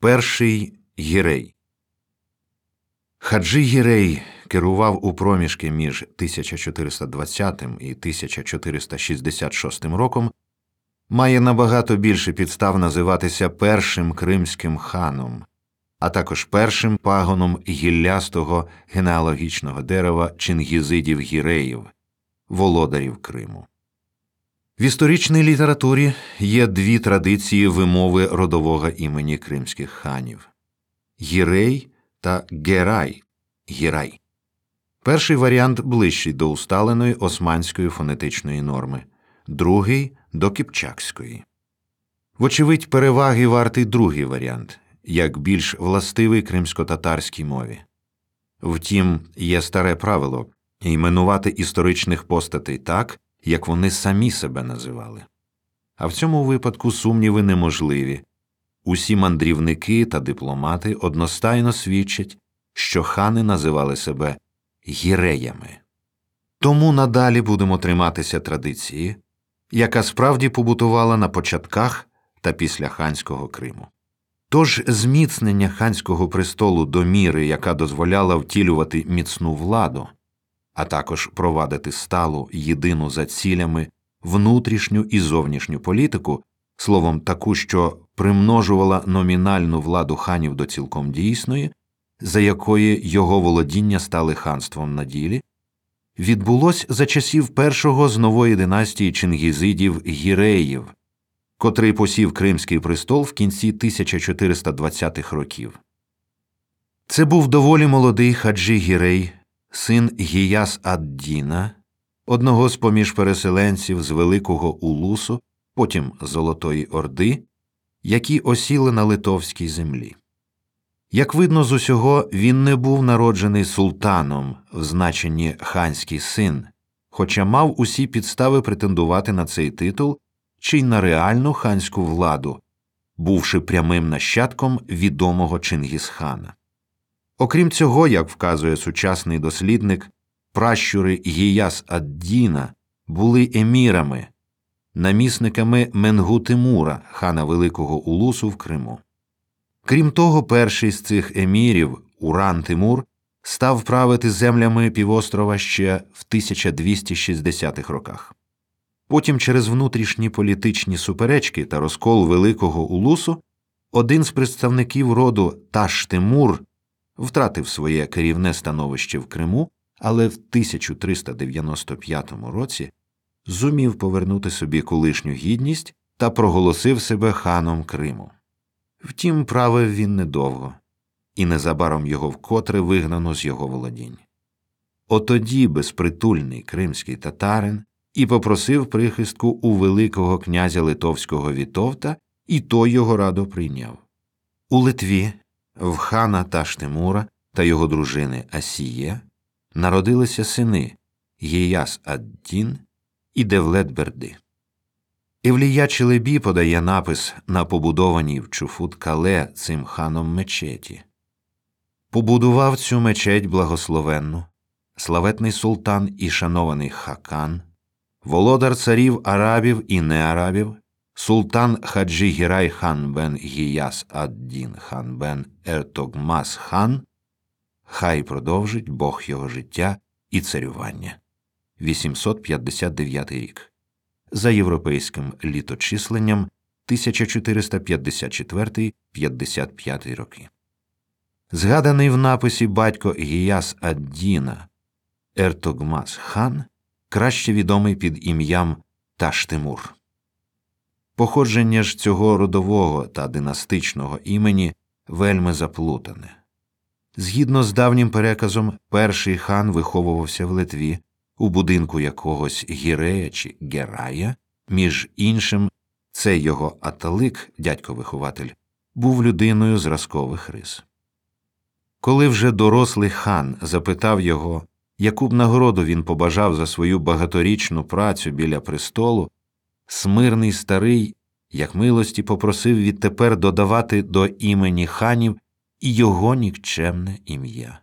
Перший Гірей Хаджи Гірей керував у проміжки між 1420 і 1466 роком, має набагато більше підстав називатися першим кримським ханом, а також першим пагоном гіллястого генеалогічного дерева чингізидів гіреїв, володарів Криму. В історичній літературі є дві традиції вимови родового імені кримських ханів Гірей та Герай Гірай. Перший варіант ближчий до усталеної османської фонетичної норми, другий до кіпчакської. Вочевидь, переваги вартий другий варіант, як більш властивий кримсько-татарській мові. Втім, є старе правило іменувати історичних постатей так, як вони самі себе називали. А в цьому випадку сумніви неможливі. Усі мандрівники та дипломати одностайно свідчать, що хани називали себе гіреями. Тому надалі будемо триматися традиції, яка справді побутувала на початках та після ханського Криму. Тож зміцнення ханського престолу до міри, яка дозволяла втілювати міцну владу, а також провадити сталу єдину за цілями внутрішню і зовнішню політику, словом, таку, що примножувала номінальну владу ханів до цілком дійсної, за якої його володіння стали ханством на ділі, відбулось за часів першого з нової династії чингізидів Гіреїв, котрий посів Кримський престол в кінці 1420-х років. Це був доволі молодий хаджі Гірей, син Гіяс ад-Діна, одного з поміж переселенців з Великого Улусу, потім Золотої Орди, які осіли на литовській землі. Як видно з усього, він не був народжений султаном в значенні ханський син, хоча мав усі підстави претендувати на цей титул чи й на реальну ханську владу, бувши прямим нащадком відомого Чингісхана. Окрім цього, як вказує сучасний дослідник, пращури Гіяс ад-Діна були емірами, намісниками Менгу Тимура, хана Великого Улусу в Криму. Крім того, перший з цих емірів, Уран Тимур, став правити землями півострова ще в 1260-х роках. Потім, через внутрішні політичні суперечки та розкол Великого Улусу, один з представників роду Таш Тимур втратив своє керівне становище в Криму, але в 1395 році зумів повернути собі колишню гідність та проголосив себе ханом Криму. Втім, правив він недовго, і незабаром його вкотре вигнано з його володінь. Отоді безпритульний кримський татарин і попросив прихистку у Великого князя Литовського Вітовта, і той його радо прийняв. У Литві в хана Таштимура та його дружини Асіє народилися сини Гіяс Аддін і Девлет Берди. Івлія Челебі подає напис на побудованій в Чуфут Кале цим ханом мечеті. Побудував цю мечеть благословенну, славетний султан і шанований хакан, володар царів арабів і неарабів, султан Хаджі Гірай хан бен Гіяс ад-Дін хан бен Ертогмас хан, хай продовжить Бог його життя і царювання. 859 рік за європейським літочисленням 1454-55 роки. Згаданий в написі батько Гіяс Аддіна Ертогмас хан краще відомий під ім'ям Таштимур. Походження ж цього родового та династичного імені вельми заплутане. Згідно з давнім переказом, перший хан виховувався в Литві у будинку якогось гірея чи герая, між іншим, цей його аталик, дядько-вихователь, був людиною зразкових рис. Коли вже дорослий хан запитав його, яку б нагороду він побажав за свою багаторічну працю біля престолу, смирний старий, як милості, попросив відтепер додавати до імені ханів і його нікчемне ім'я.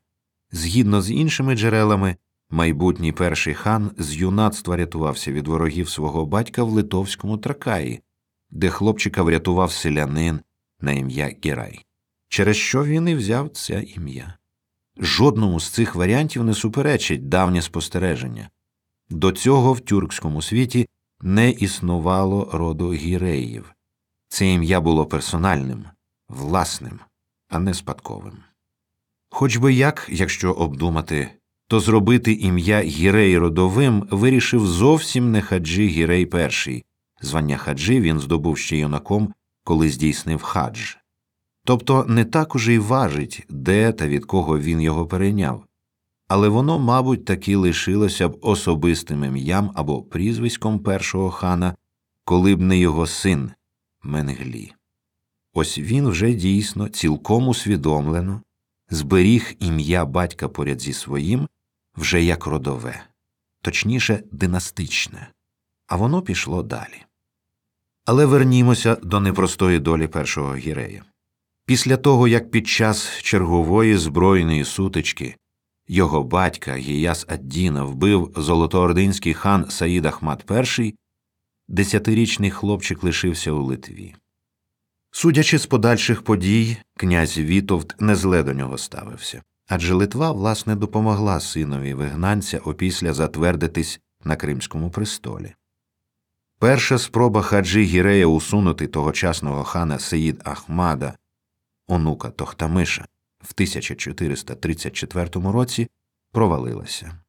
Згідно з іншими джерелами, Майбутній перший хан з юнацтва рятувався від ворогів свого батька в Литовському Тракаї, де хлопчика врятував селянин на ім'я Герай. через що він і взяв це ім'я. Жодному з цих варіантів не суперечить давнє спостереження. До цього в тюркському світі не існувало роду гіреїв. Це ім'я було персональним, власним, а не спадковим. Хоч би як, якщо обдумати, то зробити ім'я Гірей родовим вирішив зовсім не хаджі Гірей перший. Звання хаджі він здобув ще юнаком, коли здійснив хадж. Тобто не так уже й важить, де та від кого він його перейняв, але воно, мабуть, таки лишилося б особистим ім'ям або прізвиськом першого хана, коли б не його син Менглі. Ось він вже дійсно цілком усвідомлено зберіг ім'я батька поряд зі своїм вже як родове, точніше, династичне, а воно пішло далі. Але вернімося до непростої долі першого гірея. Після того, як під час чергової збройної сутички його батька Гіяс Аддіна вбив золотоординський хан Саїд Ахмат І, десятирічний хлопчик лишився у Литві. Судячи з подальших подій, князь Вітовт не зле до нього ставився, адже Литва, власне, допомогла синові вигнанця опісля затвердитись на Кримському престолі. Перша спроба хаджі Гірея усунути тогочасного хана Сеїд Ахмада, онука Тохтамиша, в 1434 році провалилася.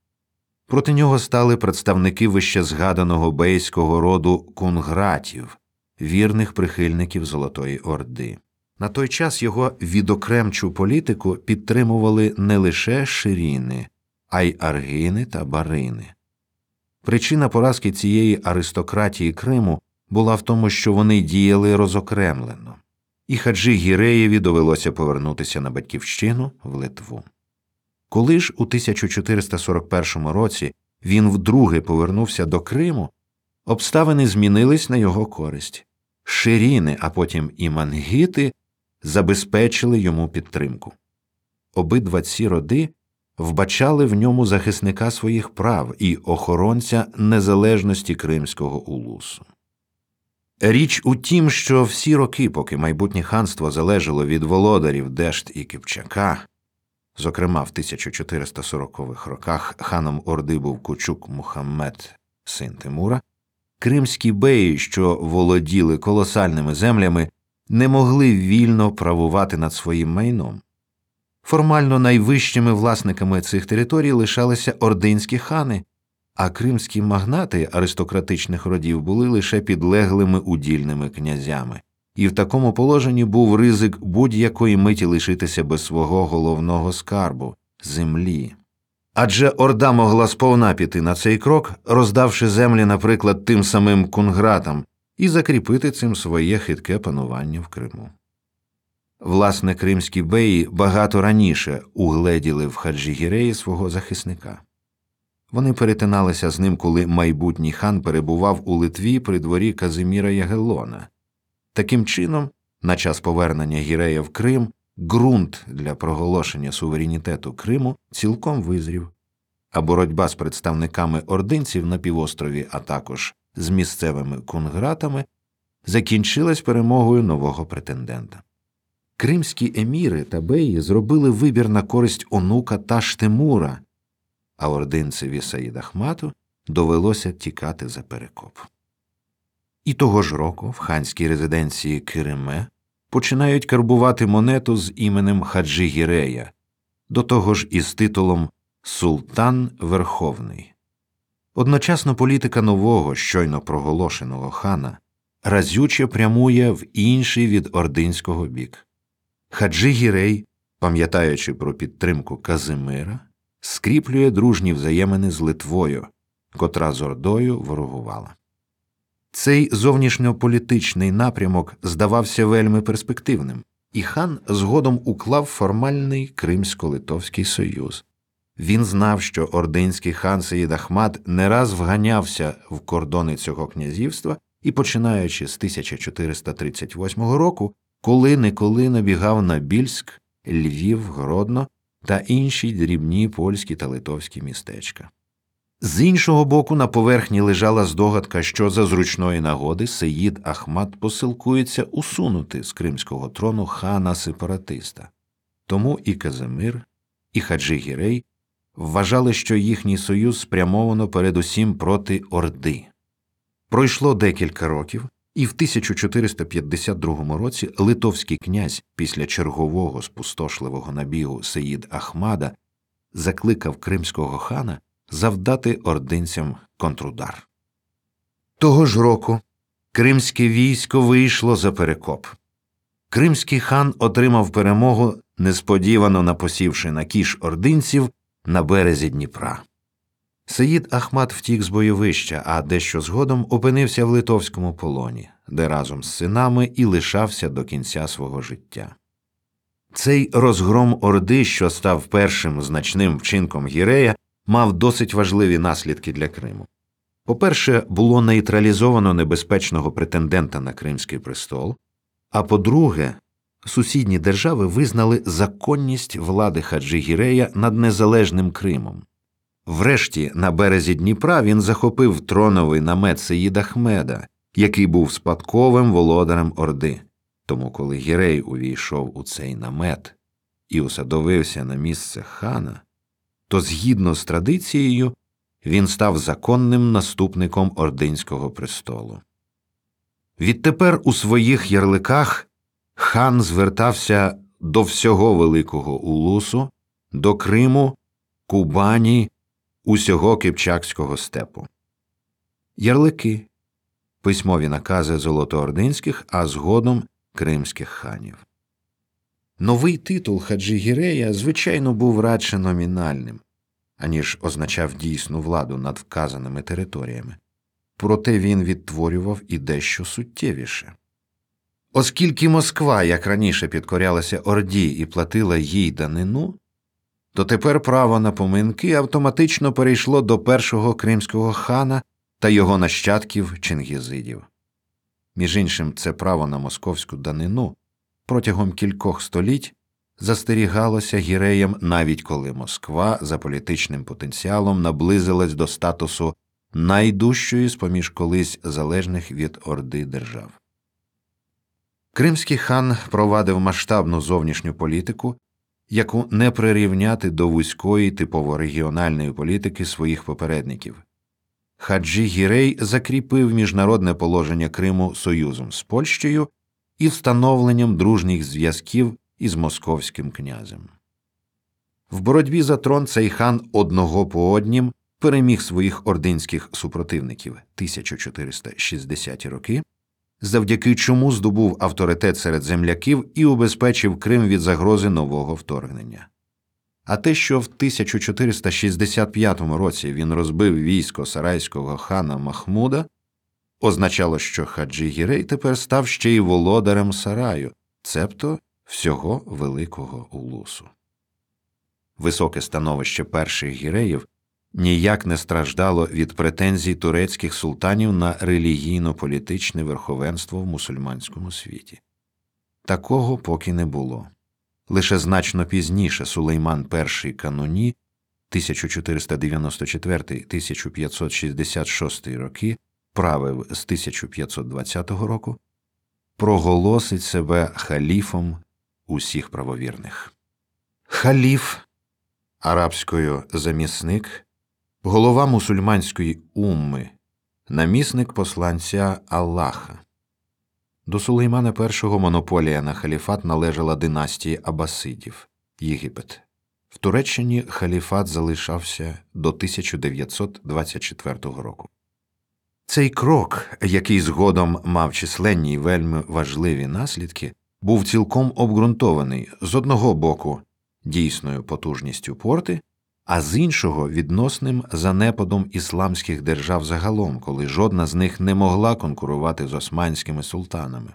Проти нього стали представники вищезгаданого бейського роду кунгратів, вірних прихильників Золотої Орди. На той час його відокремчу політику підтримували не лише ширіни, а й аргини та барини. Причина поразки цієї аристократії Криму була в тому, що вони діяли розокремлено, і хаджі Гіреєві довелося повернутися на батьківщину в Литву. Коли ж у 1441 році він вдруге повернувся до Криму, обставини змінились на його користь. Ширіни, а потім і мангіти забезпечили йому підтримку. Обидва ці роди вбачали в ньому захисника своїх прав і охоронця незалежності Кримського улусу. Річ у тім, що всі роки, поки майбутнє ханство залежало від володарів Дешт і Кипчака, зокрема в 1440-х роках ханом Орди був Кучук Мухаммед, син Тимура, кримські беї, що володіли колосальними землями, не могли вільно правувати над своїм майном. Формально найвищими власниками цих територій лишалися ординські хани, а кримські магнати аристократичних родів були лише підлеглими удільними князями, і в такому положенні був ризик будь-якої миті лишитися без свого головного скарбу землі. Адже Орда могла сповна піти на цей крок, роздавши землі, наприклад, тим самим кунгратам, і закріпити цим своє хитке панування в Криму. Власне, кримські беї багато раніше угледіли в Хаджігіреї свого захисника. Вони перетиналися з ним, коли майбутній хан перебував у Литві при дворі Казиміра Ягеллона. Таким чином, на час повернення Гірея в Крим, ґрунт для проголошення суверенітету Криму цілком визрів, а боротьба з представниками ординців на півострові, а також з місцевими кунгратами, закінчилась перемогою нового претендента. Кримські еміри та беї зробили вибір на користь онука Таштемура, а ординцеві Саїд Ахмату довелося тікати за перекоп. І того ж року в ханській резиденції Кириме починають карбувати монету з іменем Хаджі Гірея, до того ж із титулом Султан Верховний. Одночасно політика нового, щойно проголошеного хана разюче прямує в інший від ординського бік. Хаджи Гірей, пам'ятаючи про підтримку Казимира, скріплює дружні взаємини з Литвою, котра з Ордою ворогувала. Цей зовнішньополітичний напрямок здавався вельми перспективним, і хан згодом уклав формальний Кримсько-Литовський союз. Він знав, що ординський хан Сеїд Ахмат не раз вганявся в кордони цього князівства і, починаючи з 1438 року, коли неколи набігав на Більськ, Львів, Гродно та інші дрібні польські та литовські містечка. З іншого боку, на поверхні лежала здогадка, що за зручної нагоди Сеїд Ахмат посилкується усунути з кримського трону хана сепаратиста. Тому і Казимир, і Хаджи Гірей вважали, що їхній союз спрямовано передусім проти Орди. Пройшло декілька років, і в 1452 році литовський князь після чергового спустошливого набігу Сеїд Ахмада закликав кримського хана завдати ординцям контрудар. Того ж року кримське військо вийшло за перекоп. Кримський хан отримав перемогу, несподівано напосівши на кіш ординців на березі Дніпра. Саїд Ахмат втік з бойовища, а дещо згодом опинився в литовському полоні, де разом з синами і лишався до кінця свого життя. Цей розгром Орди, що став першим значним вчинком Гірея, мав досить важливі наслідки для Криму. По-перше, було нейтралізовано небезпечного претендента на Кримський престол, а по-друге, сусідні держави визнали законність влади Хаджі Гірея над незалежним Кримом. Врешті, на березі Дніпра він захопив троновий намет Сеїда Ахмеда, який був спадковим володарем Орди. Тому, коли Гірей увійшов у цей намет і усадовився на місце хана, то згідно з традицією він став законним наступником ординського престолу. Відтепер у своїх ярликах хан звертався до всього Великого Улусу, до Криму, Кубані, усього Кипчакського степу. Ярлики письмові накази золотоординських, а згодом кримських ханів. Новий титул Хаджі Гірея, звичайно, був радше номінальним, аніж означав дійсну владу над вказаними територіями, проте він відтворював і дещо суттєвіше. Оскільки Москва, як раніше, підкорялася Орді і платила їй данину, то тепер право на поминки автоматично перейшло до першого кримського хана та його нащадків чингізидів. Між іншим, це право на московську данину протягом кількох століть застерігалося гіреєм, навіть коли Москва за політичним потенціалом наблизилась до статусу найдужчої з поміж колись залежних від Орди держав. Кримський хан провадив масштабну зовнішню політику, яку не прирівняти до вузької типово регіональної політики своїх попередників. Хаджі Гірей закріпив міжнародне положення Криму союзом з Польщею і встановленням дружніх зв'язків із московським князем. В боротьбі за трон цей хан одного по однім переміг своїх ординських супротивників 1460 роки, завдяки чому здобув авторитет серед земляків і убезпечив Крим від загрози нового вторгнення. А те, що в 1465 році він розбив військо сарайського хана Махмуда, означало, що Хаджі Гірей тепер став ще й володарем сараю, цебто всього Великого Улусу. Високе становище перших гіреїв ніяк не страждало від претензій турецьких султанів на релігійно-політичне верховенство в мусульманському світі. Такого поки не було. Лише значно пізніше Сулейман І кануні 1494-1566 роки правив з 1520 року, проголосить себе халіфом усіх правовірних. Халіф арабською замісник, голова мусульманської умми, намісник посланця Аллаха. До Сулеймана І монополія на халіфат належала династії Абасидів Єгипет. В Туреччині халіфат залишався до 1924 року. Цей крок, який згодом мав численні й вельми важливі наслідки, був цілком обґрунтований з одного боку дійсною потужністю порти, а з іншого відносним занепадом ісламських держав загалом, коли жодна з них не могла конкурувати з османськими султанами.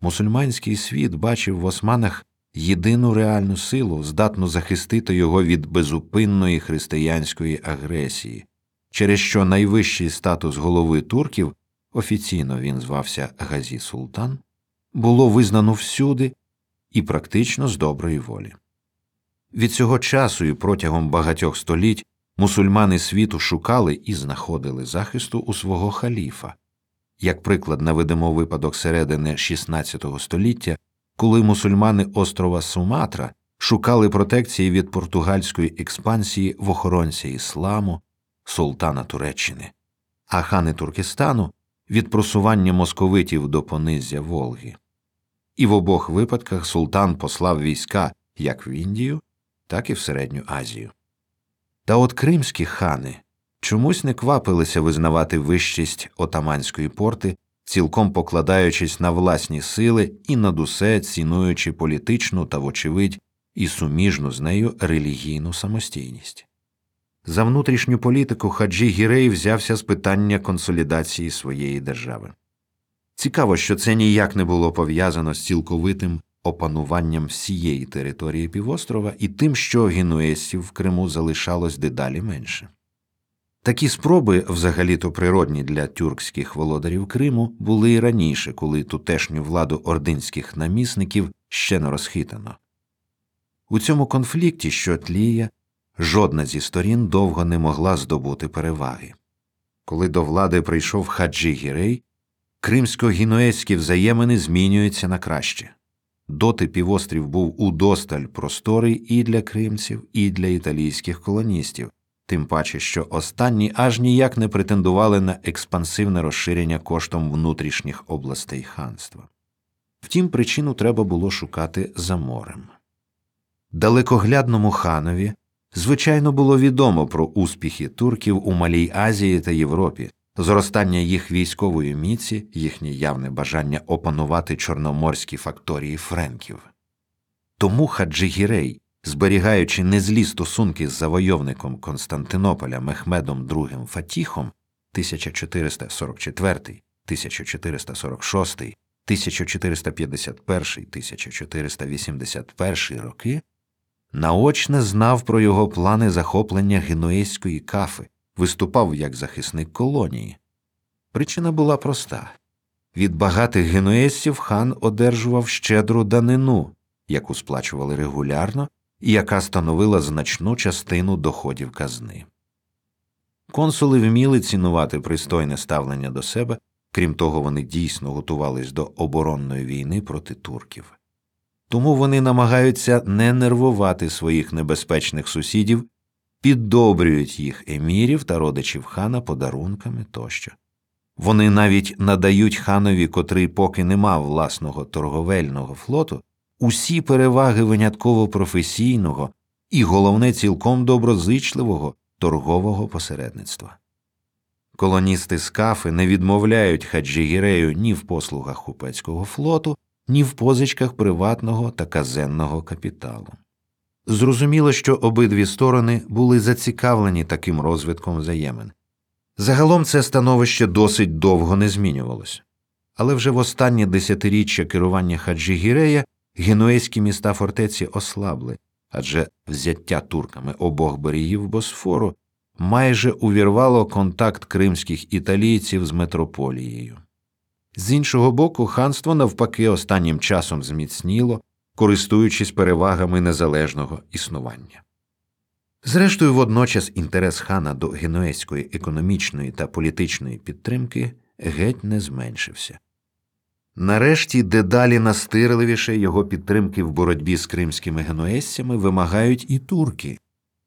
Мусульманський світ бачив в османах єдину реальну силу, здатну захистити його від безупинної християнської агресії, через що найвищий статус голови турків офіційно він звався Газі Султан, було визнано всюди і практично з доброї волі. Від цього часу і протягом багатьох століть мусульмани світу шукали і знаходили захисту у свого халіфа. Як приклад наведемо випадок середини XVI століття, коли мусульмани острова Суматра шукали протекції від португальської експансії в охоронця ісламу, султана Туреччини, а хани Туркестану від просування московитів до понизя Волги. І в обох випадках султан послав війська як в Індію, так і в Середню Азію. Та от кримські хани чомусь не квапилися визнавати вищість отаманської порти, цілком покладаючись на власні сили і над усе цінуючи політичну та, вочевидь, і суміжну з нею релігійну самостійність. За внутрішню політику Хаджі Гірей взявся з питання консолідації своєї держави. Цікаво, що це ніяк не було пов'язано з цілковитим опануванням всієї території півострова і тим, що генуесів в Криму залишалось дедалі менше. Такі спроби, взагалі-то природні для тюркських володарів Криму, були і раніше, коли тутешню владу ординських намісників ще не розхитано. У цьому конфлікті, що тліє, жодна зі сторін довго не могла здобути переваги. Коли до влади прийшов хаджі Гірей, кримсько-гінуезькі взаємини змінюються на краще. Доти півострів був удосталь просторий і для кримців, і для італійських колоністів, тим паче, що останні аж ніяк не претендували на експансивне розширення коштом внутрішніх областей ханства. Втім, причину треба було шукати за морем. Далекоглядному ханові, звичайно, було відомо про успіхи турків у Малій Азії та Європі, зростання їх військової міці, їхнє явне бажання опанувати чорноморські факторії френків. Тому Хаджигірей, зберігаючи незлі стосунки з завойовником Константинополя Мехмедом II Фатіхом 1444, 1446, 1451, 1481 роки, наочне знав про його плани захоплення генуезької кафи, виступав як захисник колонії. Причина була проста від багатих генуезців хан одержував щедру данину, яку сплачували регулярно і яка становила значну частину доходів казни. Консули вміли цінувати пристойне ставлення до себе, крім того, вони дійсно готувались до оборонної війни проти турків. Тому вони намагаються не нервувати своїх небезпечних сусідів, піддобрюють їх емірів та родичів хана подарунками тощо. Вони навіть надають ханові, котрий поки не мав власного торговельного флоту, усі переваги винятково професійного і, головне, цілком доброзичливого торгового посередництва. Колоністи з кафи не відмовляють хаджигірею ні в послугах купецького флоту, ні в позичках приватного та казенного капіталу. Зрозуміло, що обидві сторони були зацікавлені таким розвитком взаємин. Загалом це становище досить довго не змінювалося. Але вже в останнє десятиріччя керування Хаджигірея генуезькі міста фортеці ослабли, адже взяття турками обох берегів Босфору майже увірвало контакт кримських італійців з метрополією. З іншого боку, ханство навпаки останнім часом зміцніло, користуючись перевагами незалежного існування. Зрештою, водночас інтерес хана до генуезької економічної та політичної підтримки геть не зменшився. Нарешті дедалі настирливіше його підтримки в боротьбі з кримськими генуезцями вимагають і турки,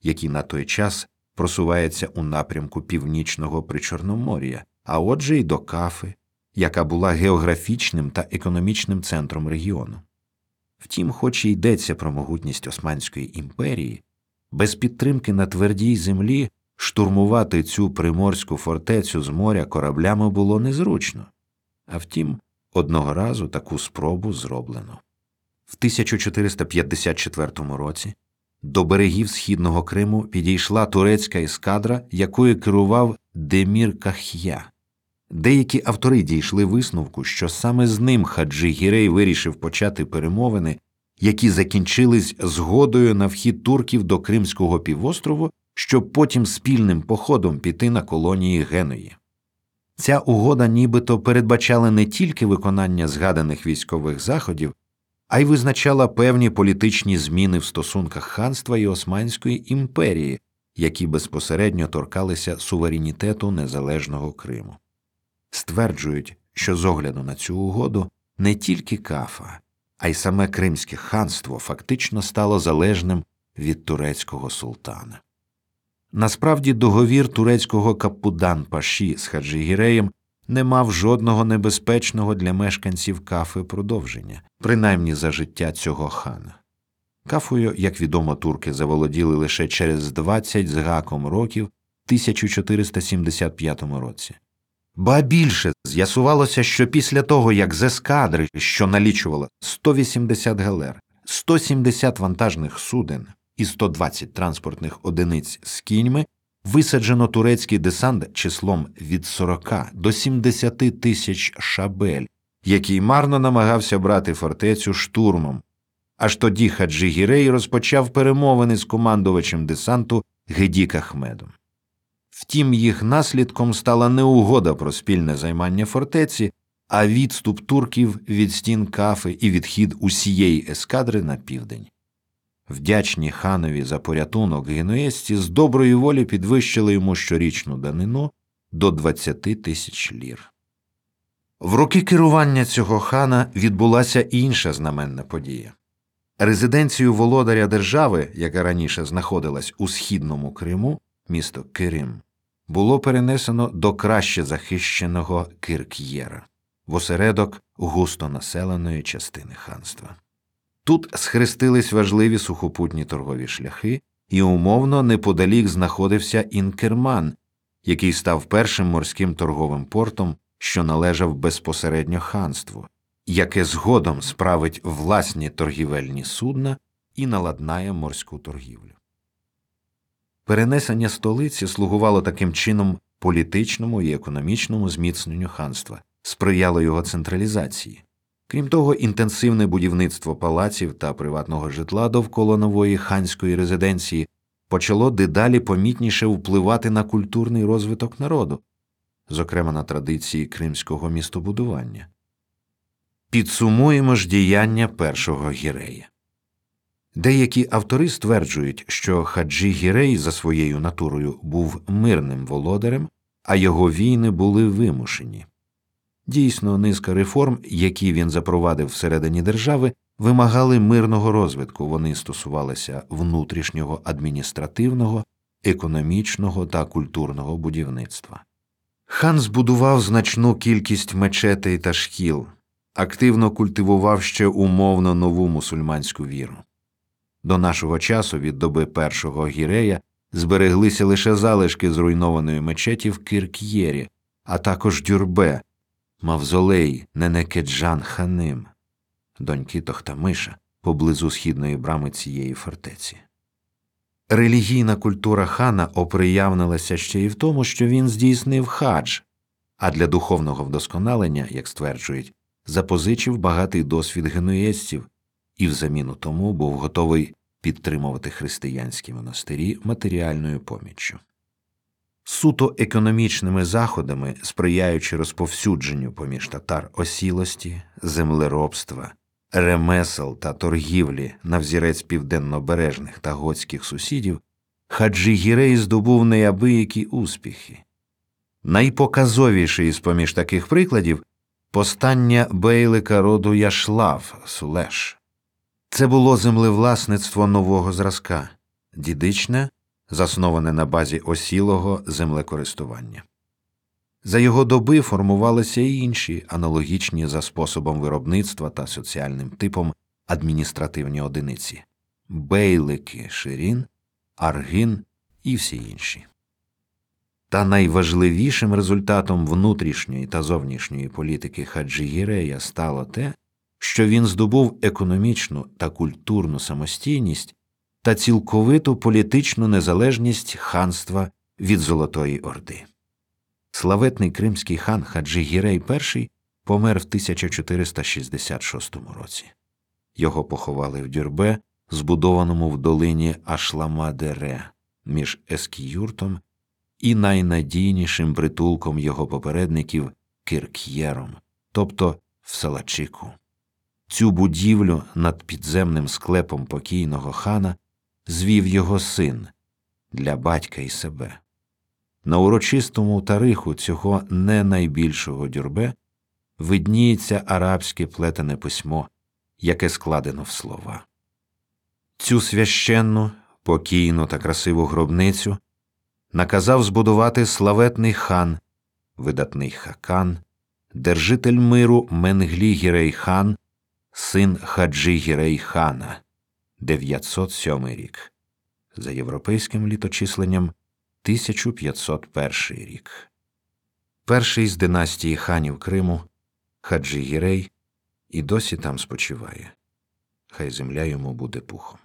які на той час просуваються у напрямку північного Причорномор'я, а отже й до Кафи, яка була географічним та економічним центром регіону. Втім, хоч і йдеться про могутність Османської імперії, без підтримки на твердій землі штурмувати цю приморську фортецю з моря кораблями було незручно. А втім, одного разу таку спробу зроблено. В 1454 році до берегів східного Криму підійшла турецька ескадра, якою керував Демір Ках'я. Деякі автори дійшли висновку, що саме з ним Хаджи Гірей вирішив почати перемовини, які закінчились згодою на вхід турків до Кримського півострову, щоб потім спільним походом піти на колонії Геної. Ця угода нібито передбачала не тільки виконання згаданих військових заходів, а й визначала певні політичні зміни в стосунках ханства і Османської імперії, які безпосередньо торкалися суверенітету незалежного Криму. Стверджують, що з огляду на цю угоду не тільки Кафа, а й саме Кримське ханство фактично стало залежним від турецького султана. Насправді договір турецького капудан Паші з Хаджигіреєм не мав жодного небезпечного для мешканців кафи продовження, принаймні за життя цього хана. Кафою, як відомо, турки заволоділи лише через 20 з гаком років в 1475 році. Ба більше з'ясувалося, що після того, як з ескадри, що налічувала 180 галер, 170 вантажних суден і 120 транспортних одиниць з кіньми, висаджено турецький десант числом від 40 до 70 тисяч шабель, який марно намагався брати фортецю штурмом. Аж тоді Хаджі Гірей розпочав перемовини з командувачем десанту Гедік Ахмедом. Втім, їх наслідком стала не угода про спільне займання фортеці, а відступ турків від стін кафи і відхід усієї ескадри на південь. Вдячні ханові за порятунок генуєзці з доброї волі підвищили йому щорічну данину до 20 тисяч лір. В роки керування цього хана відбулася інша знаменна подія. Резиденцію володаря держави, яка раніше знаходилась у східному Криму, місто Кирим, було перенесено до краще захищеного Кирк'єра, в осередок густонаселеної частини ханства. Тут схрестились важливі сухопутні торгові шляхи, і умовно неподалік знаходився Інкерман, який став першим морським торговим портом, що належав безпосередньо ханству, яке згодом справить власні торгівельні судна і наладнає морську торгівлю. Перенесення столиці слугувало таким чином політичному і економічному зміцненню ханства, сприяло його централізації. Крім того, інтенсивне будівництво палаців та приватного житла довкола нової ханської резиденції почало дедалі помітніше впливати на культурний розвиток народу, зокрема на традиції кримського містобудування. Підсумуємо ж діяння першого гірея. Деякі автори стверджують, що хаджі Гірей за своєю натурою був мирним володарем, а його війни були вимушені. Дійсно, низка реформ, які він запровадив всередині держави, вимагали мирного розвитку, вони стосувалися внутрішнього адміністративного, економічного та культурного будівництва. Хан збудував значну кількість мечетей та шкіл, активно культивував ще умовно нову мусульманську віру. До нашого часу від доби першого гірея збереглися лише залишки зруйнованої мечеті в Кирк'єрі, а також дюрбе, мавзолей Ненекеджан Ханим, доньки Тохтамиша, поблизу східної брами цієї фортеці. Релігійна культура хана оприявнилася ще й в тому, що він здійснив хадж, а для духовного вдосконалення, як стверджують, запозичив багатий досвід генуєзців і в заміну тому був готовий підтримувати християнські монастирі матеріальною поміччю. Суто економічними заходами, сприяючи розповсюдженню поміж татар осілості, землеробства, ремесел та торгівлі на взірець південнобережних та готських сусідів, Хаджі Гірей здобув неабиякі успіхи. Найпоказовіший з поміж таких прикладів постання бейлика роду Яшлав Сулеш. Це було землевласництво нового зразка, дідичне, засноване на базі осілого землекористування. За його доби формувалися й інші аналогічні за способом виробництва та соціальним типом адміністративні одиниці бейлики Ширін, Аргін і всі інші. Та найважливішим результатом внутрішньої та зовнішньої політики Хаджигірея стало те, що він здобув економічну та культурну самостійність та цілковиту політичну незалежність ханства від Золотої Орди. Славетний кримський хан Хаджигірей І помер в 1466 році. Його поховали в дюрбе, збудованому в долині Ашламадере між Ескіюртом і найнадійнішим притулком його попередників Кирк'єром, тобто в Салачику. Цю будівлю над підземним склепом покійного хана звів його син, для батька і себе. На урочистому тариху цього не найбільшого дюрбе видніється арабське плетене письмо, яке складено в слова. Цю священну, покійну та красиву гробницю наказав збудувати славетний хан, видатний хакан, держитель миру Менглі Гірей хан, син Хаджі Гірей хана, 907 рік, за європейським літочисленням 1501 рік. Перший з династії ханів Криму Хаджі Гірей і досі там спочиває. Хай земля йому буде пухом.